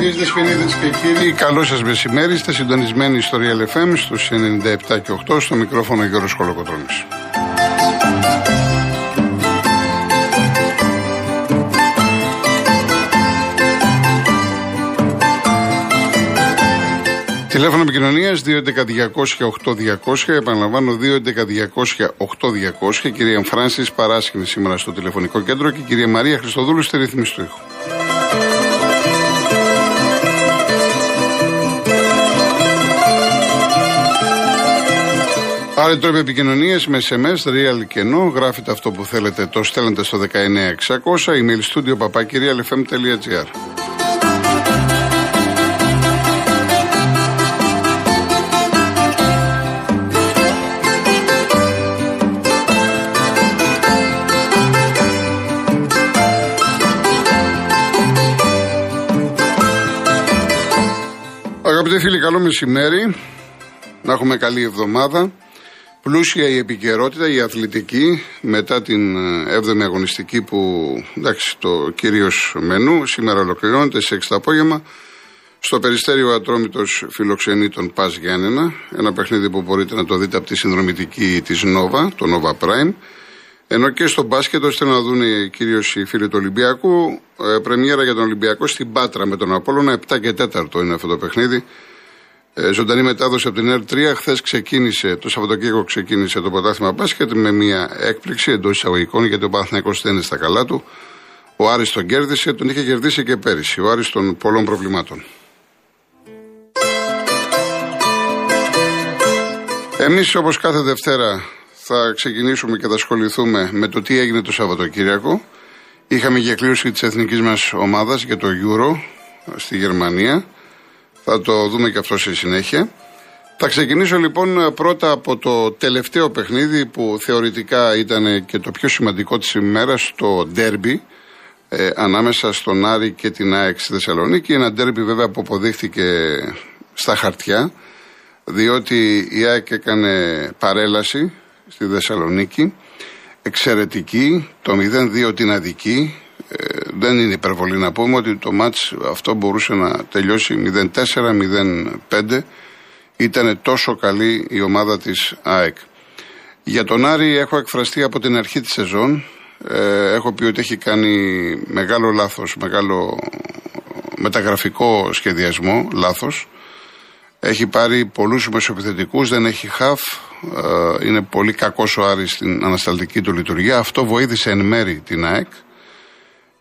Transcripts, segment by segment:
και κύριοι, καλό σας μεσημέρι. Είστε συντονισμένοι ιστορία LFM στους 97 και 8 στο μικρόφωνο Γιώργος Κολοκοτρόνη. Τηλέφωνο επικοινωνίας 211-200-8200. Επαναλαμβάνω 211-200-8200. Κυρία Εμφράνση Παράσχηνη σήμερα στο τηλεφωνικό κέντρο και κυρία Μαρία Χριστοδούλου στη ρύθμιση του ήχου. Άλλοι τρόποι επικοινωνία με SMS, real και no. Γράφετε αυτό που θέλετε, το στέλνετε στο 19600. Email studio papakirialfm.gr. Αγαπητοί φίλοι, καλό μεσημέρι. Να έχουμε καλή εβδομάδα. Πλούσια η επικαιρότητα, η αθλητική, μετά την 7η ε, αγωνιστική που εντάξει το κυρίως μενού, σήμερα ολοκληρώνεται σε 6 το απόγευμα. Στο Περιστέριο Ατρόμητος φιλοξενεί τον Πας Γιάννενα, ένα παιχνίδι που μπορείτε να το δείτε από τη συνδρομητική της Nova, το Nova Prime. Ενώ και στο μπάσκετ, ώστε να δουν κυρίως οι φίλοι του Ολυμπιακού, ε, πρεμιέρα για τον Ολυμπιακό στην Πάτρα με τον Απόλλωνα, 7 και 4 είναι αυτό το παιχνίδι. Ε, ζωντανή μετάδοση από την ΕΡ3. Χθες ξεκίνησε, το Σαββατοκύριακο ξεκίνησε το πρωτάθλημα μπάσκετ με μια έκπληξη εντός εισαγωγικών γιατί ο Παναθυναϊκό δεν είναι στα καλά του. Ο Άρης τον κέρδισε, τον είχε κερδίσει και πέρυσι. Ο Άρης των πολλών προβλημάτων. Εμείς όπως κάθε Δευτέρα θα ξεκινήσουμε και θα ασχοληθούμε με το τι έγινε το Σαββατοκύριακο. Είχαμε και κλήρωση της εθνικής μας ομάδας για το Euro στη Γερμανία. Θα το δούμε και αυτό στη συνέχεια. Θα ξεκινήσω λοιπόν πρώτα από το τελευταίο παιχνίδι που θεωρητικά ήταν και το πιο σημαντικό της ημέρας, το ντέρμπι ε, ανάμεσα στον Άρη και την ΑΕΚ στη Θεσσαλονίκη. Ένα ντέρμπι βέβαια που αποδείχθηκε στα χαρτιά, διότι η ΑΕΚ έκανε παρέλαση στη Θεσσαλονίκη, εξαιρετική, το 0-2 την αδική, ε, δεν είναι υπερβολή να πούμε ότι το μάτς αυτό μπορούσε να τελειώσει 0-4-0-5. Ήταν τόσο καλή η ομάδα της ΑΕΚ. Για τον Άρη έχω εκφραστεί από την αρχή της σεζόν. Ε, έχω πει ότι έχει κάνει μεγάλο λάθος, μεγάλο μεταγραφικό σχεδιασμό, λάθος. Έχει πάρει πολλούς μεσοπιθετικούς, δεν έχει χαφ. Ε, είναι πολύ κακός ο Άρης στην ανασταλτική του λειτουργία. Αυτό βοήθησε εν μέρη την ΑΕΚ.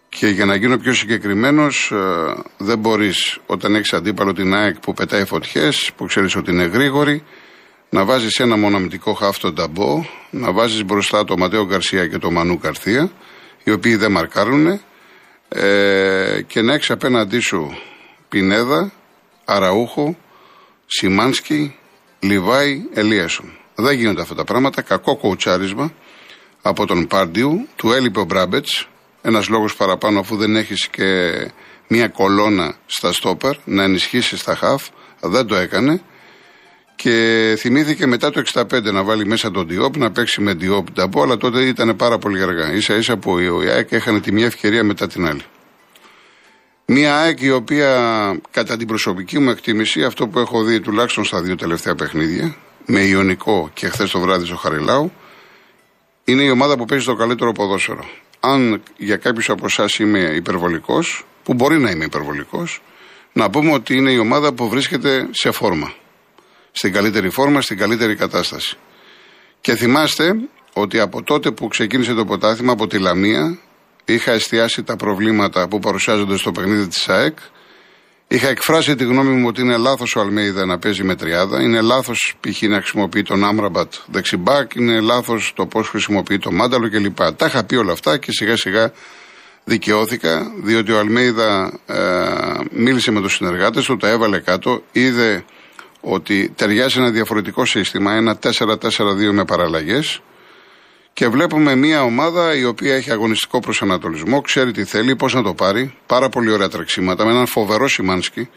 Και για να γίνω πιο συγκεκριμένος, ε, δεν μπορείς όταν έχεις αντίπαλο την ΑΕΚ που πετάει φωτιές, που ξέρεις ότι είναι γρήγορη, να βάζεις ένα μοναμητικό χάφτο ταμπό, να βάζεις μπροστά το Ματέο Γκαρσία και το Μανού Καρθία, οι οποίοι δεν μαρκάρουν, ε, και να έχεις απέναντί σου Πινέδα, Αραούχο, Σιμάνσκι, Λιβάη, Ελίασον. Δεν γίνονται αυτά τα πράγματα. Κακό κοουτσάρισμα από τον Πάρντιου, του έλειπε ο Μπράμπετς, ένας λόγος παραπάνω αφού δεν έχεις και μία κολόνα στα στόπερ να ενισχύσεις στα χαφ. Δεν το έκανε. Και θυμήθηκε μετά το 65 να βάλει μέσα τον Διόπ, να παίξει με Διόπ Νταμπό, αλλά τότε ήταν πάρα πολύ αργά. σα ίσα που η ΑΕΚ έχανε τη μία ευκαιρία μετά την άλλη. Μία ΑΕΚ η οποία κατά την προσωπική μου εκτίμηση, αυτό που έχω δει τουλάχιστον στα δύο τελευταία παιχνίδια, με Ιωνικό και χθες το βράδυ στο Χαριλάου, είναι η ομάδα που παίζει το καλύτερο ποδόσφαιρο αν για κάποιους από εσάς είμαι υπερβολικός, που μπορεί να είμαι υπερβολικός, να πούμε ότι είναι η ομάδα που βρίσκεται σε φόρμα. Στην καλύτερη φόρμα, στην καλύτερη κατάσταση. Και θυμάστε ότι από τότε που ξεκίνησε το ποτάθημα από τη Λαμία, είχα εστιάσει τα προβλήματα που παρουσιάζονται στο παιχνίδι της ΑΕΚ Είχα εκφράσει τη γνώμη μου ότι είναι λάθος ο Αλμέιδα να παίζει με τριάδα. Είναι λάθος π.χ. να χρησιμοποιεί τον Άμραμπατ δεξιμπάκ. Είναι λάθος το πώς χρησιμοποιεί τον Μάνταλο κλπ. Τα είχα πει όλα αυτά και σιγά σιγά δικαιώθηκα, διότι ο Αλμέιδα ε, μίλησε με τους συνεργάτες του, τα έβαλε κάτω, είδε ότι ταιριάζει ένα διαφορετικό σύστημα, ένα 4-4-2 με παραλλαγές. Και βλέπουμε μια ομάδα η οποία έχει αγωνιστικό προσανατολισμό, ξέρει τι θέλει, πώς να το πάρει. Πάρα πολύ ωραία τρεξίματα, με έναν φοβερό Σιμάνσκι,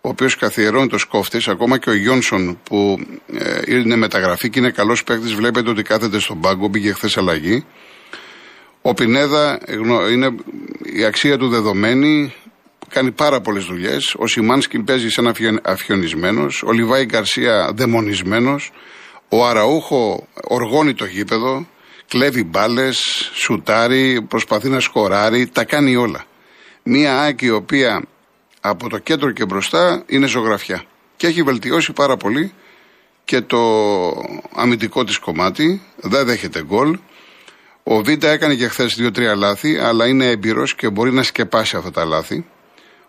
ο οποίος καθιερώνει το σκόφτη. Ακόμα και ο Γιόνσον που ε, είναι μεταγραφή και είναι καλός παίκτης, βλέπετε ότι κάθεται στον πάγκο, μπήκε χθες αλλαγή. Ο Πινέδα είναι η αξία του δεδομένη, κάνει πάρα πολλές δουλειές. Ο Σιμάνσκι παίζει σαν αφιονισμένος. Ο Λιβάη Γκαρσία δαιμονισμένος. Ο Αραούχο οργώνει το γήπεδο. Κλέβει μπάλες, σουτάρει, προσπαθεί να σκοράρει. Τα κάνει όλα. Μία άκη η οποία από το κέντρο και μπροστά είναι ζωγραφιά. Και έχει βελτιώσει πάρα πολύ και το αμυντικό της κομμάτι. Δεν δέχεται γκολ. Ο Βίντα έκανε και χθες δύο-τρία λάθη, αλλά είναι έμπειρος και μπορεί να σκεπάσει αυτά τα λάθη.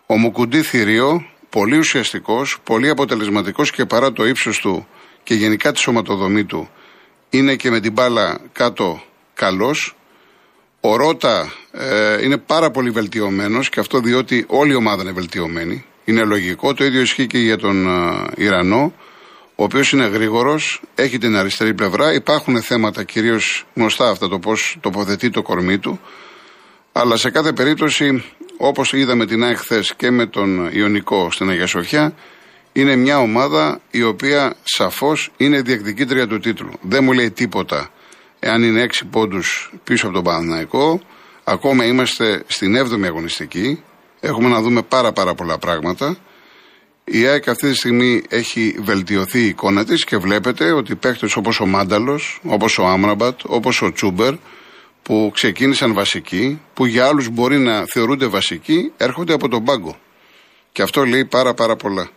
Ο Μουκουντή Θηρίο, πολύ ουσιαστικός, πολύ αποτελεσματικός και παρά το ύψος του και γενικά τη σωματοδομή του, είναι και με την μπάλα κάτω καλός. Ο Ρότα ε, είναι πάρα πολύ βελτιωμένος και αυτό διότι όλη η ομάδα είναι βελτιωμένη. Είναι λογικό. Το ίδιο ισχύει και για τον ε, Ιρανό ο οποίος είναι γρήγορος, έχει την αριστερή πλευρά. Υπάρχουν θέματα κυρίως γνωστά αυτά το πώς τοποθετεί το κορμί του. Αλλά σε κάθε περίπτωση, όπως είδαμε την ΑΕΚ χθες και με τον Ιωνικό στην Αγία Σοφιά, είναι μια ομάδα η οποία σαφώς είναι διεκδικήτρια του τίτλου. Δεν μου λέει τίποτα εάν είναι έξι πόντους πίσω από τον Παναθηναϊκό. Ακόμα είμαστε στην 7η αγωνιστική. Έχουμε να δούμε πάρα πάρα πολλά πράγματα. Η ΑΕΚ αυτή τη στιγμή έχει βελτιωθεί η εικόνα της και βλέπετε ότι παίχτε όπως ο Μάνταλος, όπως ο Άμραμπατ, όπως ο Τσούμπερ, που ξεκίνησαν βασικοί, που για άλλους μπορεί να θεωρούνται βασικοί, έρχονται από τον πάγκο. Και αυτό λέει πάρα πάρα πολλά.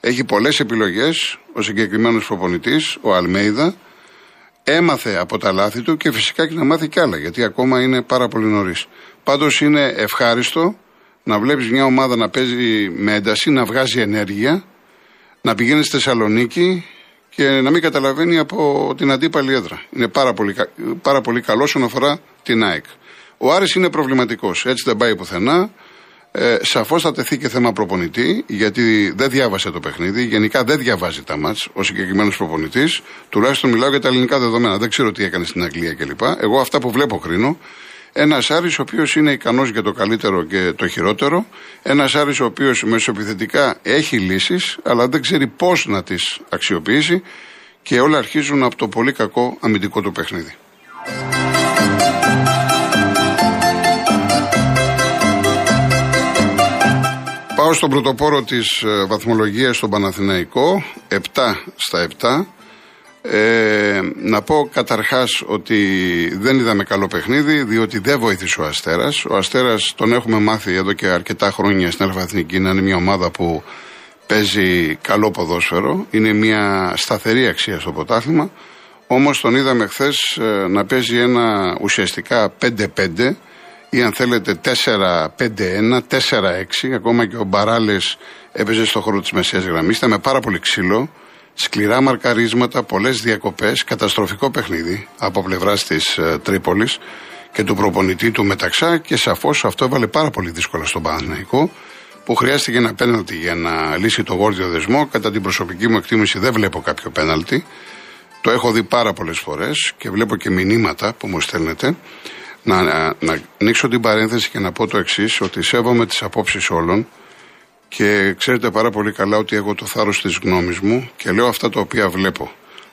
Έχει πολλές επιλογές ο συγκεκριμένος προπονητής, ο Αλμέιδα. Έμαθε από τα λάθη του και φυσικά και να μάθει κι άλλα, γιατί ακόμα είναι πάρα πολύ νωρίς. Πάντως είναι ευχάριστο να βλέπεις μια ομάδα να παίζει με ένταση, να βγάζει ενέργεια, να πηγαίνει στη Θεσσαλονίκη και να μην καταλαβαίνει από την αντίπαλη έδρα. Είναι πάρα πολύ, πάρα πολύ καλό όσον αφορά την ΑΕΚ. Ο Άρης είναι προβληματικός. Έτσι δεν πάει πουθενά. Ε, Σαφώς θα τεθεί και θέμα προπονητή, γιατί δεν διάβασε το παιχνίδι. Γενικά δεν διαβάζει τα μάτς ο συγκεκριμένος προπονητής. Τουλάχιστον μιλάω για τα ελληνικά δεδομένα. Δεν ξέρω τι έκανε στην Αγγλία κλπ. Εγώ αυτά που βλέπω κρίνω. Ένας Άρης ο οποίος είναι ικανός για το καλύτερο και το χειρότερο. Ένας Άρης ο οποίος μεσοπιθετικά έχει λύσεις, αλλά δεν ξέρει πώς να τις αξιοποιήσει και όλα αρχίζουν από το πολύ κακό αμυντικό του παιχνίδι. Πάω στον πρωτοπόρο της ε, βαθμολογίας στον Παναθηναϊκό, 7 στα 7. Ε, να πω καταρχάς ότι δεν είδαμε καλό παιχνίδι, διότι δεν βοήθησε ο Αστέρας. Ο Αστέρας τον έχουμε μάθει εδώ και αρκετά χρόνια στην Αλφαθνική να είναι μια ομάδα που παίζει καλό ποδόσφαιρο. Είναι μια σταθερή αξία στο ποτάθλημα. Όμως τον είδαμε χθες ε, να παίζει ένα ουσιαστικά 5-5 ή αν θέλετε 4-5-1, 4-6. Ακόμα και ο Μπαράλε έπαιζε στο χώρο της μεσαίας γραμμής. Ήταν με πάρα πολύ ξύλο σκληρά μαρκαρίσματα, πολλές διακοπές, καταστροφικό παιχνίδι από πλευράς της ε, Τρίπολης και του προπονητή του Μεταξά και σαφώς αυτό έβαλε πάρα πολύ δύσκολα στον Παναθηναϊκό που χρειάστηκε ένα πέναλτι για να λύσει το γόρδιο δεσμό. Κατά την προσωπική μου εκτίμηση δεν βλέπω κάποιο πέναλτι. Το έχω δει πάρα πολλές φορές και βλέπω και μηνύματα που μου στέλνετε. Να, να, να ανοίξω την παρένθεση και να πω το εξής, ότι σέβομαι τις απόψεις όλων. Και ξέρετε πάρα πολύ καλά ότι έχω το θάρρος της γνώμης μου και λέω αυτά τα οποία βλέπω.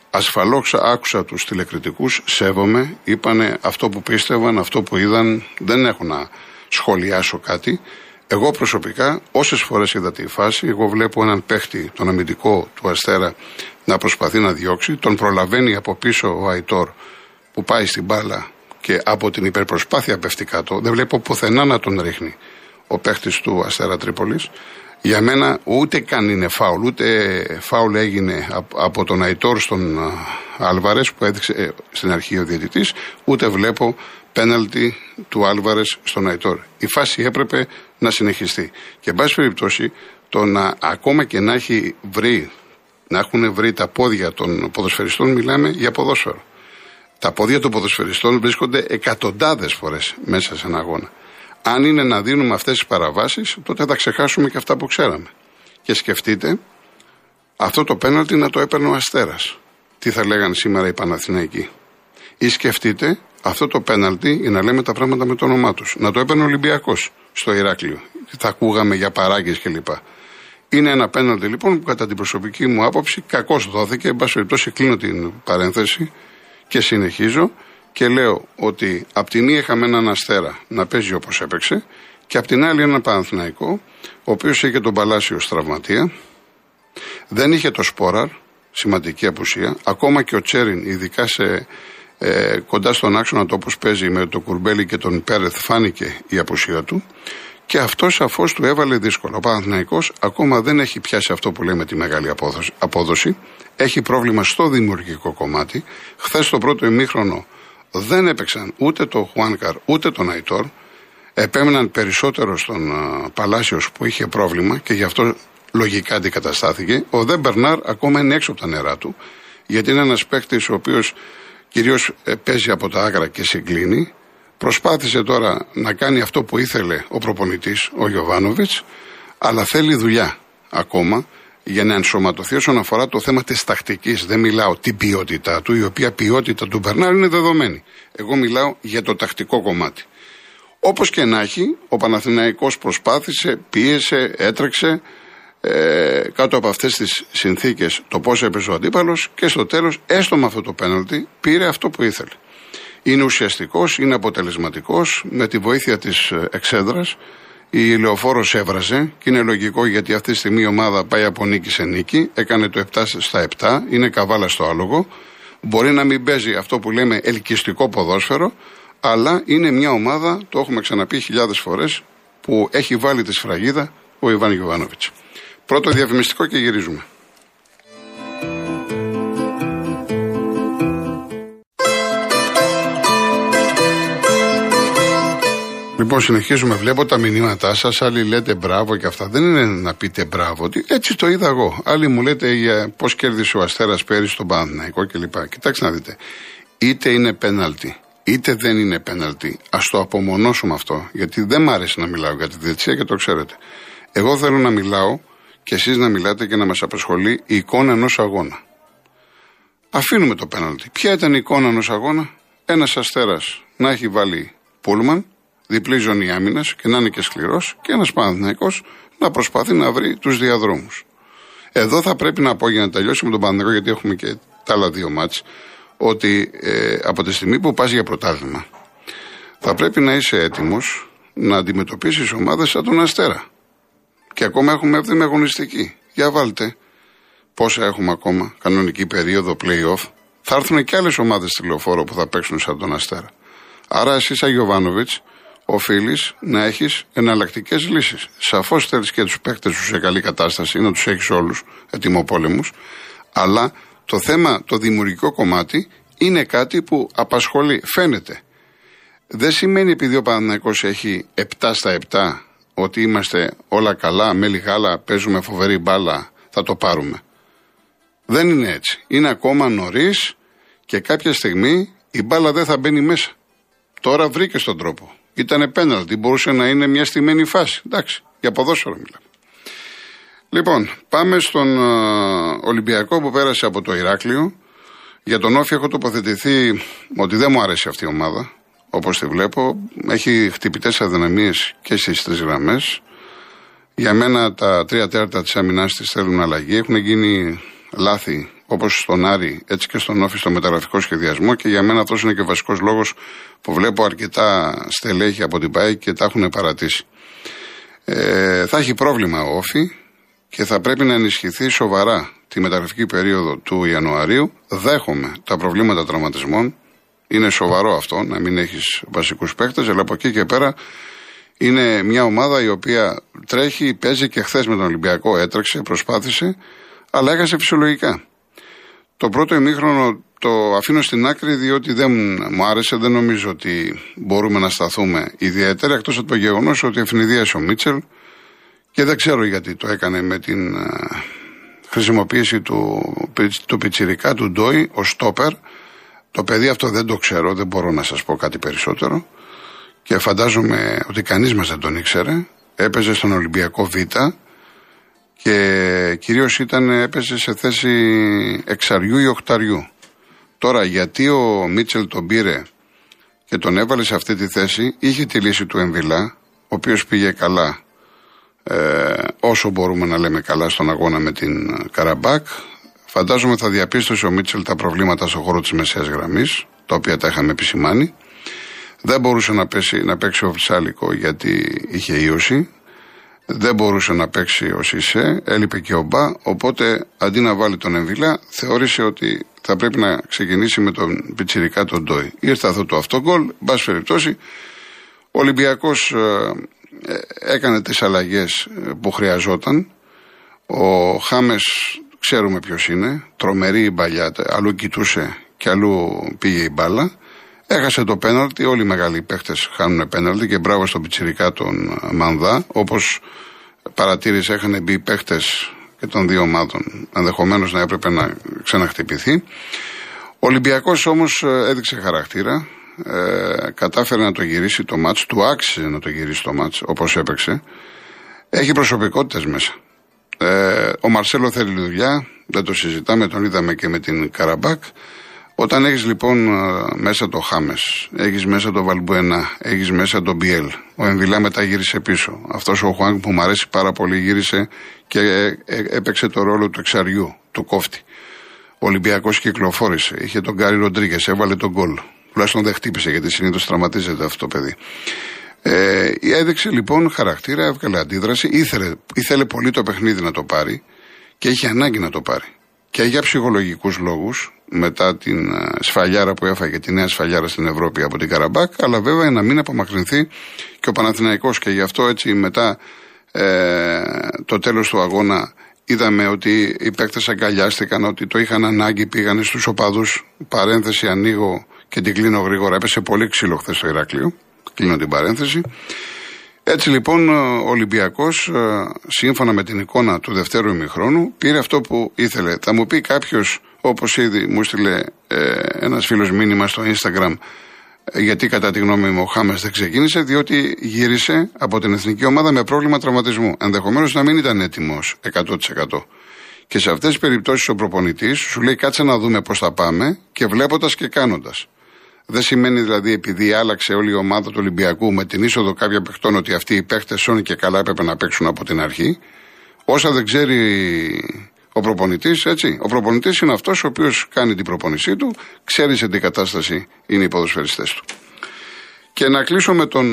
Ασφαλώς άκουσα τους τηλεκριτικούς, σέβομαι, είπανε αυτό που πίστευαν, αυτό που είδαν, δεν έχω να σχολιάσω κάτι. Εγώ προσωπικά, όσες φορές είδα τη φάση, εγώ βλέπω έναν παίχτη, τον αμυντικό του Αστέρα, να προσπαθεί να διώξει, τον προλαβαίνει από πίσω ο Αϊτόρ που πάει στην μπάλα και από την υπερπροσπάθεια πέφτει κάτω. Δεν βλέπω πουθενά να τον ρίχνει ο παίχτης του Αστέρα Τρίπολης. Για μένα ούτε καν είναι φάουλ, ούτε φάουλ έγινε από τον Αϊτόρ στον Άλβαρες που έδειξε ε, στην αρχή ο διαιτητής, ούτε βλέπω πέναλτι του Άλβαρες στον Αϊτόρ. Η φάση έπρεπε να συνεχιστεί. Και εν πάση περιπτώσει, το να ακόμα και να έχει βρει, να έχουν βρει τα πόδια των ποδοσφαιριστών, μιλάμε για ποδόσφαιρο. Τα πόδια των ποδοσφαιριστών βρίσκονται εκατοντάδες φορές μέσα σε ένα αγώνα. Αν είναι να δίνουμε αυτές τις παραβάσεις, τότε θα ξεχάσουμε και αυτά που ξέραμε. Και σκεφτείτε, αυτό το πέναλτι να το έπαιρνε ο Αστέρας. Τι θα λέγανε σήμερα οι Παναθηναϊκοί. Ή σκεφτείτε, αυτό το πέναλτι, για να λέμε τα πράγματα με το όνομά τους, να το έπαιρνε ο Ολυμπιακός στο Ηράκλειο. Θα ακούγαμε για παράγκες κλπ. Είναι ένα πέναλτι λοιπόν που κατά την προσωπική μου άποψη κακώς δόθηκε. Εν πάση περιπτώσει, κλείνω την παρένθεση και συνεχίζω και λέω ότι απ' την μία είχαμε έναν αστέρα να παίζει όπως έπαιξε Και απ' την άλλη ένα Παναθηναϊκό, ο οποίος είχε τον Παλάσιος τραυματία, δεν είχε το Σπόραρ, σημαντική απουσία. Ακόμα και ο Τσέριν, ειδικά σε, ε, κοντά στον άξονα το όπως παίζει με το Κουρμπέλι και τον Πέρεθ, φάνηκε η απουσία του. Και αυτό σαφώς του έβαλε δύσκολο. Ο Παναθυναϊκό ακόμα δεν έχει πιάσει αυτό που λέμε τη μεγάλη απόδοση. Έχει πρόβλημα στο δημιουργικό κομμάτι. Χθες το πρώτο ημίχρονο δεν έπαιξαν ούτε το Χουάνκαρ ούτε τον Αϊτόρ. Επέμεναν περισσότερο στον Παλάσιος που είχε πρόβλημα και γι' αυτό λογικά αντικαταστάθηκε. Ο Δε Μπερνάρ ακόμα είναι έξω από τα νερά του, γιατί είναι ένας παίκτης ο οποίος κυρίως ε, παίζει από τα άκρα και συγκλίνει. Προσπάθησε τώρα να κάνει αυτό που ήθελε ο προπονητής, ο Γιωβάνοβιτς, αλλά θέλει δουλειά ακόμα για να ενσωματωθεί όσον αφορά το θέμα της τακτικής. Δεν μιλάω την ποιότητά του, η οποία ποιότητα του Μπερνάρ είναι δεδομένη. Εγώ μιλάω για το τακτικό κομμάτι. Όπως και να έχει, ο Παναθηναϊκός προσπάθησε, πίεσε, έτρεξε, ε, κάτω από αυτές τις συνθήκες το πώς έπαιζε ο αντίπαλος και στο τέλος έστω με αυτό το πέναλτι πήρε αυτό που ήθελε. Είναι ουσιαστικός, είναι αποτελεσματικός με τη βοήθεια της ε, εξέδρας η λεωφόρος έβραζε και είναι λογικό γιατί αυτή τη στιγμή η ομάδα πάει από νίκη σε νίκη. Έκανε το 7 στα 7, είναι καβάλα στο άλογο. Μπορεί να μην παίζει αυτό που λέμε ελκυστικό ποδόσφαιρο, αλλά είναι μια ομάδα, το έχουμε ξαναπεί χιλιάδες φορές, που έχει βάλει τη σφραγίδα ο Ιβάν Γιωβάνοβιτς. Πρώτο διαφημιστικό και γυρίζουμε. Λοιπόν, συνεχίζουμε. Βλέπω τα μηνύματά σας. Άλλοι λέτε μπράβο και αυτά. Δεν είναι να πείτε μπράβο. Έτσι το είδα εγώ. Άλλοι μου λέτε για πώς κέρδισε ο Αστέρας πέρυσι στον Παναθηναϊκό κλπ. Κοιτάξτε να δείτε. Είτε είναι πέναλτι, είτε δεν είναι πέναλτι. Α το απομονώσουμε αυτό. Γιατί δεν μ' άρεσε να μιλάω για τη διετησία και το ξέρετε. Εγώ θέλω να μιλάω και εσείς να μιλάτε και να μας απασχολεί η εικόνα ενός αγώνα. Αφήνουμε το πέναλτι. Ποια ήταν η εικόνα ενός αγώνα, ένας αστέρας να έχει βάλει πούλμαν, διπλή ζώνη άμυνας και να είναι και σκληρός, και ένας Παναθυναϊκό να προσπαθεί να βρει τους διαδρόμους. Εδώ θα πρέπει να πω για να τελειώσουμε τον Παναθηναϊκό, γιατί έχουμε και τα άλλα δύο μάτς, ότι ε, από τη στιγμή που πας για πρωτάθλημα, θα πρέπει να είσαι έτοιμος να αντιμετωπίσεις ομάδες σαν τον Αστέρα. Και ακόμα έχουμε 7η αγωνιστική. Για βάλτε πόσα έχουμε ακόμα, κανονική περίοδο, playoff. Θα έρθουν και άλλες ομάδες στη λεωφόρο που θα παίξουν σαν τον Αστέρα. Άρα εσύ, σαν Γιωβάνοβιτς, οφείλεις να έχεις εναλλακτικές λύσεις. Σαφώς θέλεις και τους παίκτες σου σε καλή κατάσταση, να τους έχεις όλους ετοιμοπόλεμους. Αλλά το θέμα, το δημιουργικό κομμάτι, είναι κάτι που απασχολεί. Φαίνεται. Δεν σημαίνει επειδή ο Παναθηναϊκός έχει 7 στα 7 ότι είμαστε όλα καλά, μέλη γάλα, παίζουμε φοβερή μπάλα, θα το πάρουμε. Δεν είναι έτσι. Είναι ακόμα νωρίς και κάποια στιγμή η μπάλα δεν θα μπαίνει μέσα. Τώρα βρήκες τον τρόπο. Ήταν πέναλτι, μπορούσε να είναι μια στημένη φάση. Εντάξει, για ποδόσφαιρο μιλάμε. Λοιπόν, πάμε στον Ολυμπιακό που πέρασε από το Ηράκλειο. Για τον Όφη έχω τοποθετηθεί ότι δεν μου άρεσε αυτή η ομάδα όπως τη βλέπω. Έχει χτυπητές αδυναμίες και στις τρεις γραμμές. Για μένα τα τρία τέταρτα της αμυνά της θέλουν αλλαγή. Έχουν γίνει λάθη όπως στον Άρη, έτσι και στον Όφη στο μεταγραφικό σχεδιασμό. Και για μένα αυτός είναι και ο βασικός λόγος που βλέπω αρκετά στελέχη από την ΠΑΕ και τα έχουν παρατήσει. Ε, θα έχει πρόβλημα ο Όφη και θα πρέπει να ενισχυθεί σοβαρά τη μεταγραφική περίοδο του Ιανουαρίου. Δέχομαι τα προβλήματα τραυματισμών. Είναι σοβαρό αυτό να μην έχεις βασικούς παίκτες, αλλά από εκεί και πέρα είναι μια ομάδα η οποία τρέχει, παίζει και χθες με τον Ολυμπιακό έτρεξε, προσπάθησε, αλλά έχασε φυσιολογικά. Το πρώτο ημίχρονο το αφήνω στην άκρη διότι δεν μου άρεσε, δεν νομίζω ότι μπορούμε να σταθούμε ιδιαίτερα εκτός από το γεγονός ότι ευνηδίασε ο Μίτσελ και δεν ξέρω γιατί το έκανε με την ε, χρησιμοποίηση του, του πιτσιρικά του Ντόι ω στόπερ. Το παιδί αυτό δεν το ξέρω, δεν μπορώ να σας πω κάτι περισσότερο. Και φαντάζομαι ότι κανείς μας δεν τον ήξερε. Έπαιζε στον Ολυμπιακό Β και κυρίως ήταν, έπαιζε σε θέση εξαριού ή οχταριού. Τώρα γιατί ο Μίτσελ τον πήρε και τον έβαλε σε αυτή τη θέση, είχε τη λύση του Εμβιλά, ο οποίος πήγε καλά ε, όσο μπορούμε να λέμε καλά στον αγώνα με την Καραμπάκ. Φαντάζομαι θα διαπίστωσε ο Μίτσελ τα προβλήματα στον χώρο της μεσαίας γραμμής, τα οποία τα είχαμε επισημάνει. Δεν μπορούσε να, πέσει, να παίξει ο Φυσάλικο γιατί είχε ίωση. Δεν μπορούσε να παίξει ο Σισε, έλειπε και ο Μπα. Οπότε αντί να βάλει τον Εμβιλά, θεώρησε ότι θα πρέπει να ξεκινήσει με τον Πιτσυρικά τον Ντόι. Ήρθε αυτό το αυτογκολ, μπα περιπτώσει. Ο Ολυμπιακός ε, ε, έκανε τις αλλαγές ε, που χρειαζόταν. Ο Χάμες ξέρουμε ποιος είναι. Τρομερή η μπαλιά. Αλλού κοιτούσε και αλλού πήγε η μπάλα. Έχασε το πέναλτι. Όλοι οι μεγάλοι παίχτες χάνουν πέναλτι και μπράβο στον Πιτσυρικά τον Μανδά. Όπως παρατήρησε, είχαν μπει παίχτες και των δύο ομάδων. Ενδεχομένως να έπρεπε να ξαναχτυπηθεί. Ο Ολυμπιακός όμως έδειξε χαρακτήρα. Ε, κατάφερε να το γυρίσει το μάτς, του άξιζε να το γυρίσει το μάτς όπως έπαιξε. Έχει προσωπικότητες μέσα. Ε, ο Μαρσέλο θέλει δουλειά, δεν το συζητάμε, τον είδαμε και με την Καραμπάκ. Όταν έχεις λοιπόν ε, μέσα το Χάμες, έχεις μέσα το Βαλμπουένα, έχεις μέσα το Μπιέλ, ο Εμβιλά μετά γύρισε πίσω. Αυτός ο Χουάνγκ που μου αρέσει πάρα πολύ γύρισε και ε, έπαιξε το ρόλο του εξαριού, του κόφτη. Ο Ολυμπιακός κυκλοφόρησε, είχε τον Γκάρι Ροντρίγκες, έβαλε τον γκολ. Τουλάχιστον δεν χτύπησε γιατί συνήθως τραυματίζεται αυτό το παιδί. Ε, έδειξε λοιπόν χαρακτήρα, έβγαλε αντίδραση, ήθελε, ήθελε πολύ το παιχνίδι να το πάρει και είχε ανάγκη να το πάρει. Και για ψυχολογικούς λόγους, μετά την ε, σφαλιάρα που έφαγε, τη νέα σφαλιάρα στην Ευρώπη από την Καραμπάκ, αλλά βέβαια να μην απομακρυνθεί και ο Παναθηναϊκός και γι' αυτό έτσι μετά ε, το τέλος του αγώνα είδαμε ότι οι παίκτες αγκαλιάστηκαν, ότι το είχαν ανάγκη, πήγανε στους οπαδούς. Παρένθεση ανοίγω και την κλείνω γρήγορα. Έπεσε πολύ ξύλο χθες στο Ηράκλειο. Κλείνω την παρένθεση. Έτσι λοιπόν ο Ολυμπιακός, ε, σύμφωνα με την εικόνα του δευτέρου ημιχρόνου, πήρε αυτό που ήθελε. Θα μου πει κάποιος, όπω ήδη μου στείλε ε, ένας φίλος μήνυμα στο Instagram, ε, γιατί κατά τη γνώμη μου ο Χάμες δεν ξεκίνησε, διότι γύρισε από την εθνική ομάδα με πρόβλημα τραυματισμού. Ενδεχομένως να μην ήταν έτοιμος 100%. Και σε αυτές τις περιπτώσεις ο προπονητής σου λέει κάτσε να δούμε πώς θα πάμε και βλέποντας και κάνοντας. Δεν σημαίνει δηλαδή επειδή άλλαξε όλη η ομάδα του Ολυμπιακού με την είσοδο κάποια παιχτών ότι αυτοί οι παίχτες όνοι και καλά έπρεπε να παίξουν από την αρχή. Όσα δεν ξέρει ο προπονητής, έτσι. Ο προπονητής είναι αυτός ο οποίος κάνει την προπονησή του, ξέρει σε τι κατάσταση είναι οι ποδοσφαιριστές του. Και να κλείσω με τον,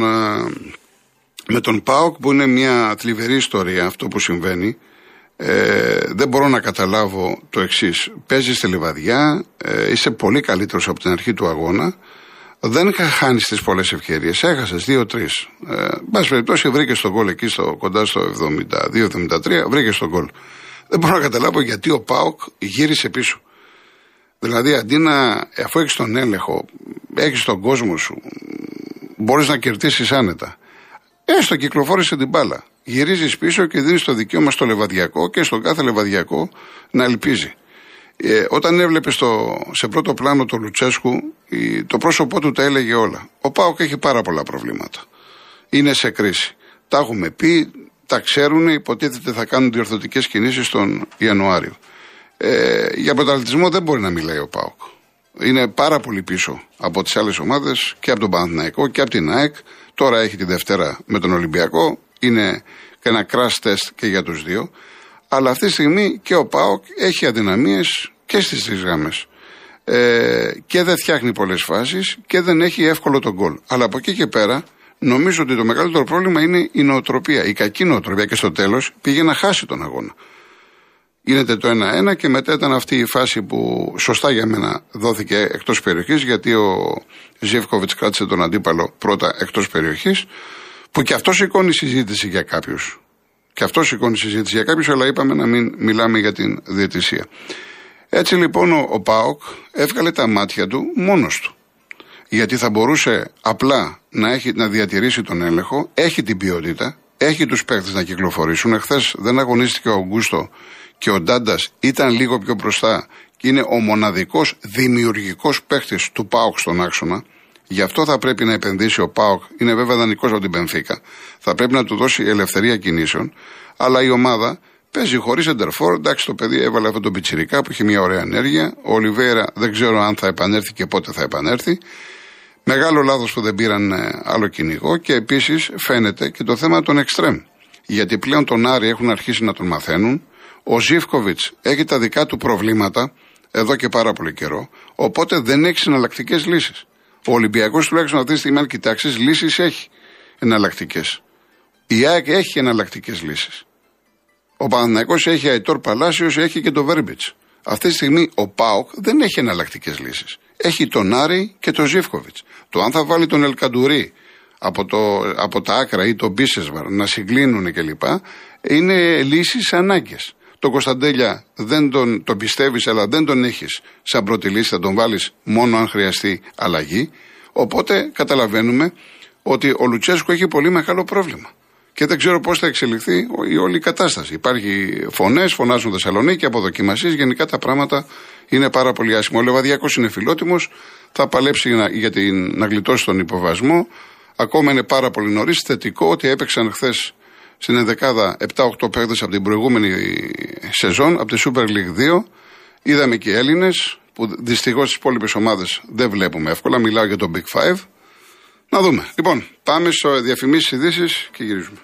με τον Πάοκ που είναι μια θλιβερή ιστορία αυτό που συμβαίνει. Ε, δεν μπορώ να καταλάβω το εξής. Παίζεις στη λιβαδιά, ε, είσαι πολύ καλύτερος από την αρχή του αγώνα. Δεν είχα χάνει τι πολλές ευκαιρίες. Έχασες δύο-τρεις. Ε, πάση περιπτώσει, βρήκες τον γκολ εκεί στο, κοντά στο 72-73, βρήκες τον γκολ. Δεν μπορώ να καταλάβω γιατί ο Πάοκ γύρισε πίσω. Δηλαδή, αντί να, αφού έχεις τον έλεγχο, έχεις τον κόσμο σου, μπορείς να κερδίσεις άνετα. Έστω κυκλοφόρησε την μπάλα γυρίζεις πίσω και δίνεις το δικαίωμα στο λεβαδιακό και στον κάθε λεβαδιακό να ελπίζει. Ε, όταν έβλεπες στο, σε πρώτο πλάνο το Λουτσέσκου, το πρόσωπό του τα έλεγε όλα. Ο Πάοκ έχει πάρα πολλά προβλήματα. Είναι σε κρίση. Τα έχουμε πει, τα ξέρουν, υποτίθεται θα κάνουν διορθωτικές κινήσεις τον Ιανουάριο. Ε, για πρωταθλητισμό δεν μπορεί να μιλάει ο Πάοκ. Είναι πάρα πολύ πίσω από τις άλλες ομάδες και από τον Παναθηναϊκό και από την ΑΕΚ. Τώρα έχει τη Δευτέρα με τον Ολυμπιακό είναι και ένα crash test και για τους δύο. Αλλά αυτή τη στιγμή και ο ΠΑΟΚ έχει αδυναμίες και στις τρεις γάμες. Ε, και δεν φτιάχνει πολλές φάσεις και δεν έχει εύκολο τον γκολ. Αλλά από εκεί και πέρα νομίζω ότι το μεγαλύτερο πρόβλημα είναι η νοοτροπία. Η κακή νοοτροπία και στο τέλος πήγε να χάσει τον αγώνα. Γίνεται το 1-1 και μετά ήταν αυτή η φάση που σωστά για μένα δόθηκε εκτός περιοχής γιατί ο Ζιεύκοβιτς κράτησε τον αντίπαλο πρώτα εκτός περιοχής που και αυτό σηκώνει συζήτηση για κάποιους. Και αυτό σηκώνει συζήτηση για κάποιους, αλλά είπαμε να μην μιλάμε για την διαιτησία. Έτσι λοιπόν ο, ο Πάοκ έβγαλε τα μάτια του μόνος του. Γιατί θα μπορούσε απλά να, έχει, να διατηρήσει τον έλεγχο, έχει την ποιότητα, έχει τους παίχτε να κυκλοφορήσουν. Εχθές δεν αγωνίστηκε ο Αγκούστο και ο Ντάντας ήταν λίγο πιο μπροστά και είναι ο μοναδικός δημιουργικός παίχτη του Πάοκ στον άξονα. Γι' αυτό θα πρέπει να επενδύσει ο Πάοκ. Είναι βέβαια δανεικός από την Πενφύκα. Θα πρέπει να του δώσει ελευθερία κινήσεων. Αλλά η ομάδα παίζει χωρίς εντερφόρ. Εντάξει, το παιδί έβαλε αυτό το πιτσυρικά που έχει μια ωραία ενέργεια. Ο Ολιβέρα δεν ξέρω αν θα επανέλθει και πότε θα επανέλθει. Μεγάλο λάθος που δεν πήραν ε, άλλο κυνηγό και επίσης φαίνεται και το θέμα των εξτρέμ. Γιατί πλέον τον Άρη έχουν αρχίσει να τον μαθαίνουν. Ο Ζήφκοβιτς έχει τα δικά του προβλήματα εδώ και πάρα πολύ καιρό. Οπότε δεν έχει συναλλακτικές λύσεις. Ο Ολυμπιακός τουλάχιστον αυτή τη στιγμή, αν κοιτάξεις, λύσεις έχει εναλλακτικές. Η ΑΕΚ έχει εναλλακτικές λύσεις. Ο Παναθυναϊκό έχει Αϊτόρ Παλάσιος, έχει και το Βέρμπιτς. Αυτή τη στιγμή ο Πάοκ δεν έχει εναλλακτικές λύσεις. Έχει τον Άρη και τον Ζήφκοβιτς. Το αν θα βάλει τον Ελκαντουρί από, το, από τα άκρα ή τον Μπίσεσβαρ να συγκλίνουν κλπ. είναι λύσεις ανάγκες. Το Κωνσταντέλια δεν τον, τον πιστεύεις, αλλά δεν τον έχεις σαν πρώτη λύση, θα τον βάλεις μόνο αν χρειαστεί αλλαγή. Οπότε καταλαβαίνουμε ότι ο Λουτσέσκο έχει πολύ μεγάλο πρόβλημα. Και δεν ξέρω πώς θα εξελιχθεί η όλη η κατάσταση. Υπάρχει φωνές, φωνάζουν Θεσσαλονίκη, αποδοκιμασίες. Γενικά τα πράγματα είναι πάρα πολύ άσχημα. Ο Λεβαδιακός είναι φιλότιμος, θα παλέψει για να, για την, να γλιτώσει τον υποβασμό. Ακόμα είναι πάρα πολύ νωρίς. Θετικό ότι έπαιξαν χθες στην ενδεκάδα 7-8 παίκτες από την προηγούμενη σεζόν, από τη Super League 2. Είδαμε και Έλληνες, που δυστυχώς στι υπόλοιπες ομάδες δεν βλέπουμε εύκολα. Μιλάω για τον Big Five. Να δούμε. Λοιπόν, πάμε στο διαφημίσεις ειδήσεις και γυρίζουμε.